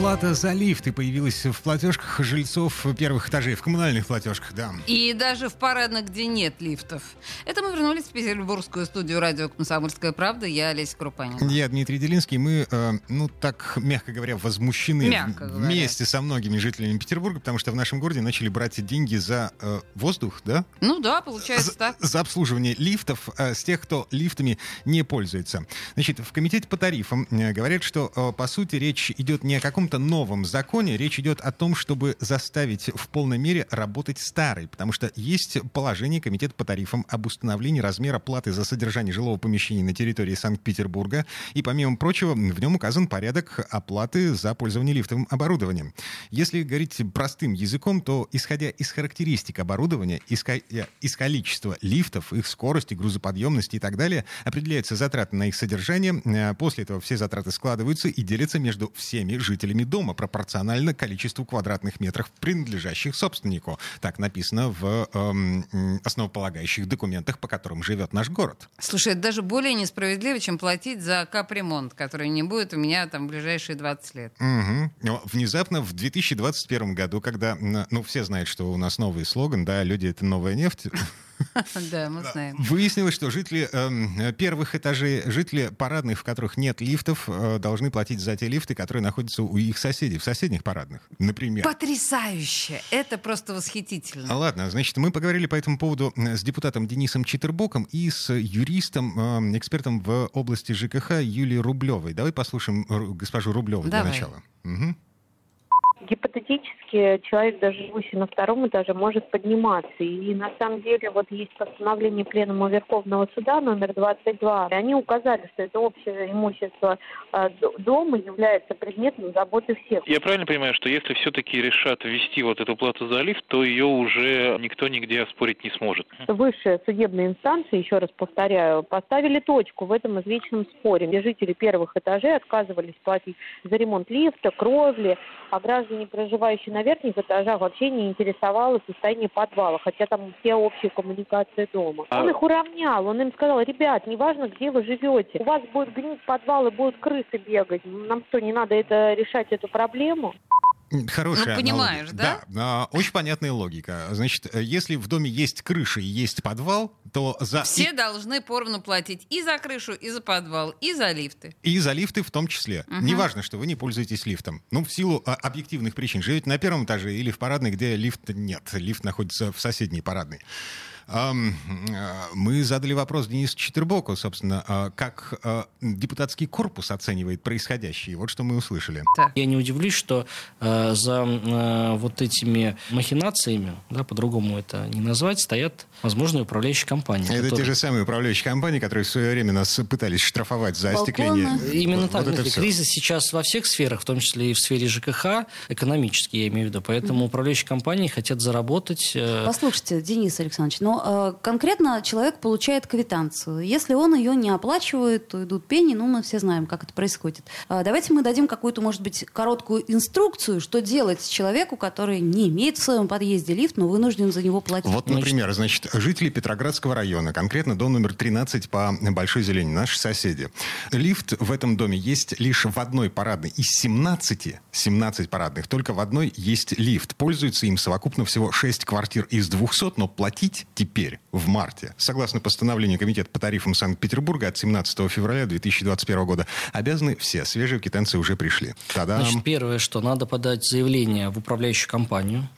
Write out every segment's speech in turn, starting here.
Плата за лифты появилась в платежках жильцов первых этажей, в коммунальных платежках, да. И даже в парадных, где нет лифтов. Это мы вернулись в петербургскую студию радио «Комсомольская правда». Я Олеся Крупанина. Я Дмитрий Делинский. Мы, э, ну, так, мягко говоря, возмущены Мягко говоря. вместе со многими жителями Петербурга, потому что в нашем городе начали брать деньги за э, воздух, да? Ну да, получается за, так. за обслуживание лифтов э, с тех, кто лифтами не пользуется. Значит, в комитете по тарифам э, говорят, что, э, по сути, речь идет не о каком-то новом законе, речь идет о том, чтобы заставить в полной мере работать старый, потому что есть положение комитета по тарифам об установлении размера платы за содержание жилого помещения на территории Санкт-Петербурга, и, помимо прочего, в нем указан порядок оплаты за пользование лифтовым оборудованием. Если говорить простым языком, то, исходя из характеристик оборудования, исходя из количества лифтов, их скорости, грузоподъемности и так далее, определяются затраты на их содержание. Э, После этого все затраты складываются и делятся между всеми жителями дома пропорционально количеству квадратных метров, принадлежащих собственнику. Так написано в эм, основополагающих документах, по которым живет наш город. Слушай, это даже более несправедливо, чем платить за капремонт, который не будет у меня там в ближайшие 20 лет. Мгм. Но внезапно в 2021 году, когда, ну, все знают, что у нас новый слоган, да, люди — это новая нефть, Да, мы знаем. выяснилось, что жители эм, первых этажей, жители парадных, в которых нет лифтов, э, должны платить за те лифты, которые находятся у их соседей, в соседних парадных, например. Потрясающе! Это просто восхитительно. А, Ладно, значит, мы поговорили по этому поводу э, с депутатом Денисом Читербоком и с юристом, эм, экспертом в области ЖКХ Юлией Рублевой. Давай послушаем Ру- госпожу Рублеву для начала. Мгм. Гипотетически человек, даже живущий на втором этаже, может подниматься. И на самом деле вот есть постановление Пленума Верховного Суда номер 22. И они указали, что это общее имущество д- дома является предметом заботы всех. Я правильно понимаю, что если все-таки решат ввести вот эту плату за лифт, то ее уже никто нигде оспорить не сможет? Высшие судебные инстанции, еще раз повторяю, поставили точку в этом извечном споре, где жители первых этажей отказывались платить за ремонт лифта, кровли, а граждане, проживающие на верхних этажах, вообще не интересовало состояние подвала, хотя там все общие коммуникации дома. А- Он их уравнял, он им сказал, ребят, неважно, где вы живете, у вас будет гнить подвал и будут крысы бегать. Нам что, не надо это решать эту проблему? Хорошая Ну, понимаешь, аналогия. да? а, очень понятная логика. Значит, э, если в доме есть крыша и есть подвал, то за... Все должны поровну платить и за крышу, и за подвал, и за лифты. И за лифты в том числе. Мгм. Неважно, что вы не пользуетесь лифтом. Ну, в силу а, объективных причин. Живете на первом этаже или в парадной, где лифта нет. Лифт находится в соседней парадной. А, Мы задали вопрос Денису Четербоку, собственно, а, как а, депутатский корпус оценивает происходящее. Вот что мы услышали. Я не удивлюсь, что э, за э, вот этими махинациями, да, по-другому это не назвать, стоят возможные управляющие компании. Это те которые- же самые управляющие компании, которые в свое время нас пытались штрафовать за остекление. Именно Вот так. это Дмитрий. всё. кризис сейчас во всех сферах, в том числе и в сфере ЖКХ, экономический, я имею в виду. Поэтому управляющие компании хотят заработать. э, Послушайте, Денис Александрович, но э, конкретно человек получает квитанцию. Если он ее не оплачивает, то идут пени, ну, мы все знаем, как это происходит. Э, давайте мы дадим какую-то, может быть, короткую инструкцию, что делать человеку, который не имеет в своем подъезде лифт, но вынужден за него платить. Вот, например, значит, жители Петроградского района, конкретно дом номер 13 по Большой Зелени, наши соседи. Лифт в этом доме есть лишь в одной парадной. Из 17, 17 парадных, только в одной есть лифт. Пользуются им совокупно всего 6 квартир из 200, но платить теперь, в марте, согласно постановлению Комитета по тарифам Санкт-Петербурга от 17 февраля 2021 года, обязаны все. Свежие квитанции уже пришли. Тогда... Значит, первое, что надо подать заявление в управляющую компанию,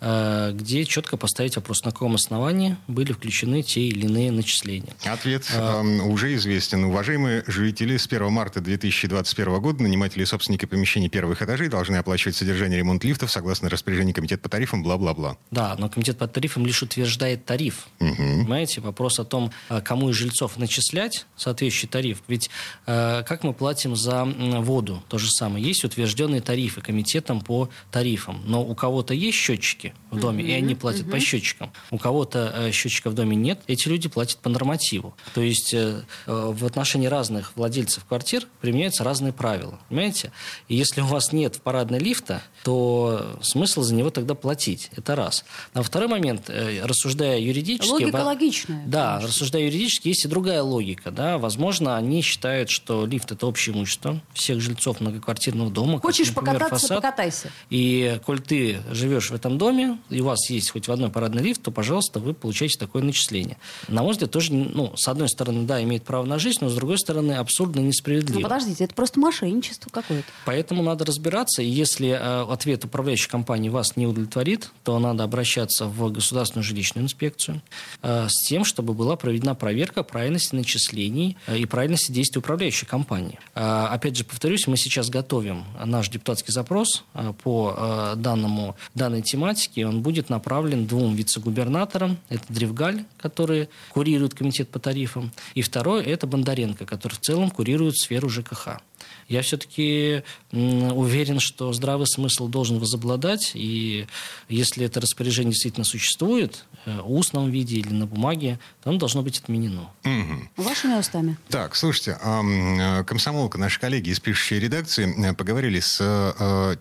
э, где четко поставить вопрос, на каком основании были включены те или иные начисления. Ответ эм, уже известен. Уважаемые жители, с 1 марта 2021 года наниматели и собственники помещений первых этажей должны оплачивать содержание ремонт лифтов согласно распоряжению Комитета по тарифам, бла-бла-бла. Да, но комитет по тарифам лишь утверждает тариф. Угу. Понимаете, вопрос о том, э, кому из жильцов начислять соответствующий тариф. Ведь э, как мы платим за воду? То же самое. Есть утвержденные тарифы комитетом по тарифам. Но у кого-то есть счетчики в доме, угу. и они платят угу. по счетчикам. У кого-то э, счетчика в доме нет, эти люди платят по нормативу. То есть э, э в отношении разных владельцев квартир применяются разные правила. Понимаете? И если у вас нет в парадной лифта, то смысл за него тогда платить. Это раз. А второй момент, э, рассуждая юридически... Логика логичная. Да, конечно. рассуждая юридически, есть и другая логика. Да? Возможно, они считают, что лифт – это общее имущество всех жильцов многоквартирного дома. Хочешь как, например, покататься, фасад. покатайся. И коль ты живешь в этом доме, и у вас есть хоть в одной парадный лифт, то, пожалуйста, вы получаете такое начисление. На мой взгляд, тоже, ну, с одной стороны, да, имеет право на жизнь, но с другой стороны, абсурдно несправедливо. Ну, подождите, это просто мошенничество какое-то. Поэтому надо разбираться, и если э, ответ управляющей компании вас не удовлетворит, то надо обращаться в государственную жилищную инспекцию э, с тем, чтобы была проведена проверка правильности начислений э, и правильности действий управляющей компании. Э, опять же, повторюсь, мы сейчас готовим наш депутатский запрос по данному, данной тематике. Он будет направлен двум вице-губернаторам. Это Древгаль, который курирует комитет по тарифам, и второй – это Бондаренко, который в целом курирует сферу ЖКХ я все-таки уверен, что здравый смысл должен возобладать, и если это распоряжение действительно существует, э, в устном виде или на бумаге, то оно должно быть отменено. Угу. Вашими устами. Так, слушайте, э, комсомолка, наши коллеги из пишущей редакции, э, поговорили с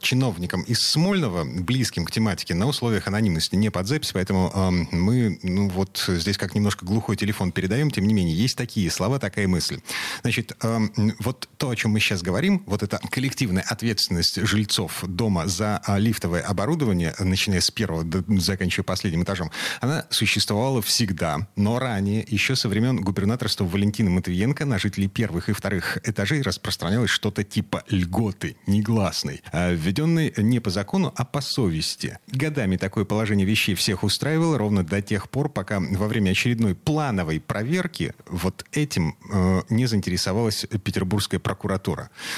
чиновником из Смольного, близким к тематике, на условиях анонимности, не под запись, поэтому мы ну, вот здесь как немножко глухой телефон передаем, тем не менее, есть такие слова, такая мысль. Значит, вот то, о чем мы сейчас говорим, вот эта коллективная ответственность жильцов дома за а, лифтовое оборудование, начиная с первого, до, заканчивая последним этажом, она существовала всегда. Но ранее, еще со времен губернаторства Валентина Матвиенко, на жителей первых и вторых этажей распространялось что-то типа льготы, негласной, а введенной не по закону, а по совести. Годами такое положение вещей всех устраивало ровно до тех пор, пока во время очередной плановой проверки вот этим э, не заинтересовалась Петербургская прокуратура.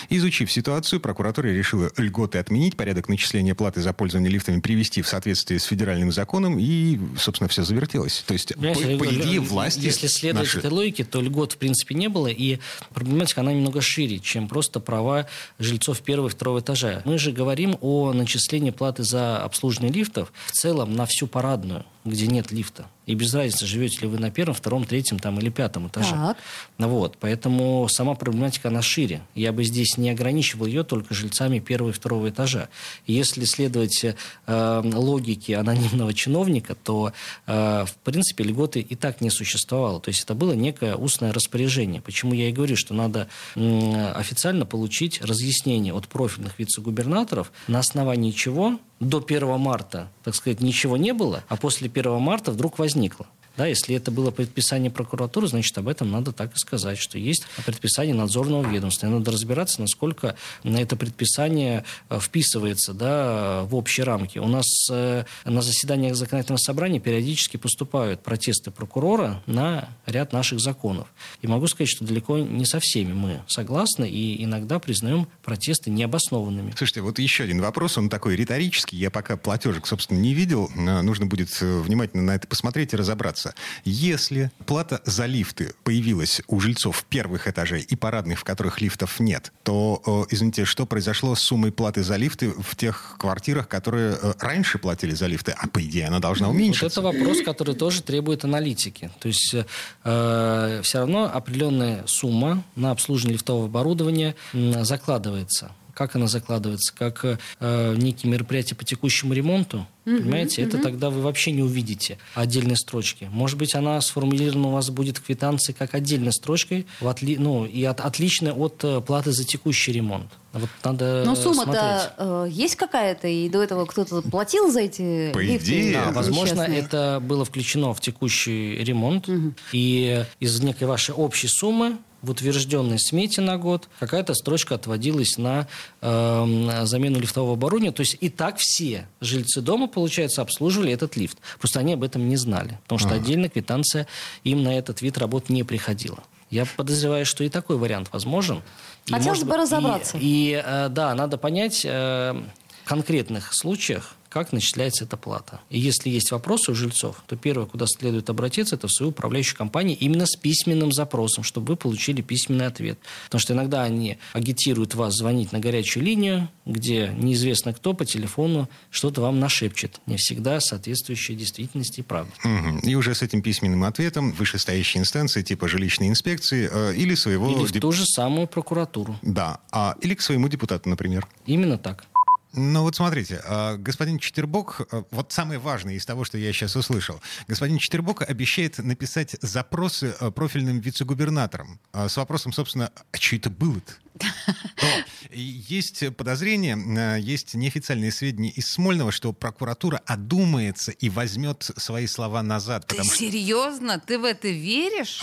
Изучив ситуацию, прокуратура решила льготы отменить, порядок начисления платы за пользование лифтами привести в соответствие с федеральным законом, и, собственно, все завертелось. То есть, по, по идее, власти Если следовать наши... этой логике, то льгот, в принципе, не было, и проблематика, она немного шире, чем просто права жильцов первого и второго этажа. Мы же говорим о начислении платы за обслуживание лифтов в целом на всю парадную где нет лифта. И без разницы, живете ли вы на первом, втором, третьем там, или пятом этаже. Так. Вот. Поэтому сама проблематика, она шире. Я бы здесь не ограничивал ее только жильцами первого и второго этажа. Если следовать э, логике анонимного чиновника, то, э, в принципе, льготы и так не существовало. То есть это было некое устное распоряжение. Почему я и говорю, что надо э, официально получить разъяснение от профильных вице-губернаторов, на основании чего до 1 марта, так сказать, ничего не было, а после 1 марта вдруг возникло. Да, если это было предписание прокуратуры, значит, об этом надо так и сказать, что есть предписание надзорного ведомства. И надо разбираться, насколько это предписание э, вписывается да, в общие рамки. У нас э, на заседаниях законодательного собрания периодически поступают протесты прокурора на ряд наших законов. И могу сказать, что далеко не со всеми мы согласны и иногда признаем протесты необоснованными. Слушайте, вот еще один вопрос, он такой риторический. Я пока платежек, собственно, не видел. Нужно будет э, внимательно на это посмотреть и разобраться вопроса. Если плата за лифты появилась у жильцов первых этажей и парадных, в которых лифтов нет, то, извините, что произошло с суммой платы за лифты в тех квартирах, которые э, раньше платили за лифты, а по идее она должна уменьшиться? Вот это вопрос, который тоже требует аналитики. То есть э, все равно определенная сумма на обслуживание лифтового оборудования закладывается как она закладывается, как э, некие мероприятия по текущему ремонту, mm понимаете, mm это тогда вы вообще не увидите отдельной строчки. Может быть, она сформулирована у вас будет в квитанции как отдельной строчкой, в отли, ну, и от, отличная от э, платы за текущий ремонт. Вот надо Но сумма-то э, есть какая-то, и до этого кто-то платил за эти По лифты? Идее, да, возможно, это было включено в текущий ремонт, угу. и из некой вашей общей суммы в утвержденной смете на год какая-то строчка отводилась на э, замену лифтового оборудования. То есть и так все жильцы дома, получается, обслуживали этот лифт. Просто они об этом не знали, потому что а. отдельно квитанция им на этот вид работ не приходила. Я подозреваю, что и такой вариант возможен. Хотелось бы разобраться. И, и э, да, надо понять, э, конкретных случаях, как начисляется эта плата. И если есть вопросы у жильцов, то первое, куда следует обратиться, это в свою управляющую компанию именно с письменным запросом, чтобы вы получили письменный ответ. Потому что иногда они агитируют вас звонить на горячую линию, где неизвестно кто по телефону что-то вам нашепчет, не всегда соответствующее действительности и правде. Мгм. И уже с этим письменным ответом вышестоящие инстанции типа жилищной инспекции э, или своего... Или в деп- ту же самую прокуратуру. Да, а, или к своему депутату, например. Именно так. Ну вот смотрите, а, господин Четербок, а, вот самое важное из того, что я сейчас услышал. Господин Четербок обещает написать запросы а, профильным вице-губернаторам с вопросом, собственно, а что это было-то? Есть подозрение, а, есть неофициальные сведения из Смольного, что прокуратура одумается и возьмет свои слова назад, Ты серьезно? Ты в это веришь?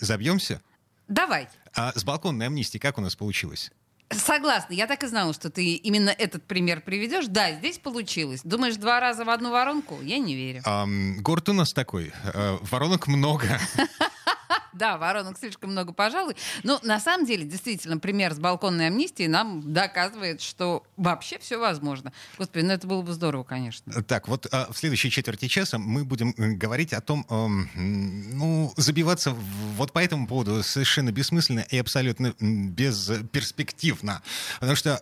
Забьемся? Давай. А с балконной амнистией как у нас получилось? Согласна, я так и знала, что ты именно этот пример приведешь. Да, здесь получилось. Думаешь, два раза в одну воронку? Я не верю. Ам, город у нас такой, э, воронок много. Да, воронок слишком много, пожалуй. Но на самом деле, действительно, пример с балконной амнистией нам доказывает, что вообще все возможно. Господи, ну это было бы здорово, конечно. Так, вот а, в следующей четверти часа мы будем э, говорить о том, м, ну, забиваться вот по этому поводу совершенно бессмысленно и абсолютно бесперспективно. Потому что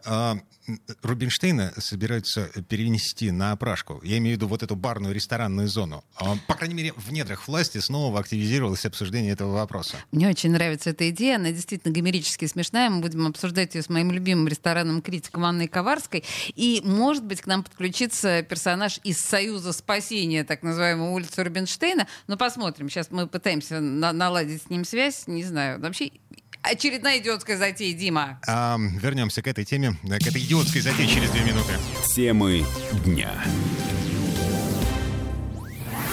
м, Рубинштейна собираются перенести на опрашку. Я имею в виду вот эту барную ресторанную зону. А, По крайней мере, в недрах власти снова активизировалось обсуждение этого вопроса. Мне очень нравится эта идея, она действительно гомерически смешная. Мы будем обсуждать ее с моим любимым ресторанным критиком Анной Коварской. И, может быть, к нам подключится персонаж из Союза спасения, так называемой улицы Рубинштейна. Но посмотрим. Сейчас мы пытаемся на- наладить с ним связь. Не знаю. Вообще, очередная идиотская затея, Дима. А, вернемся к этой теме, к этой идиотской затее через две минуты. Темы дня.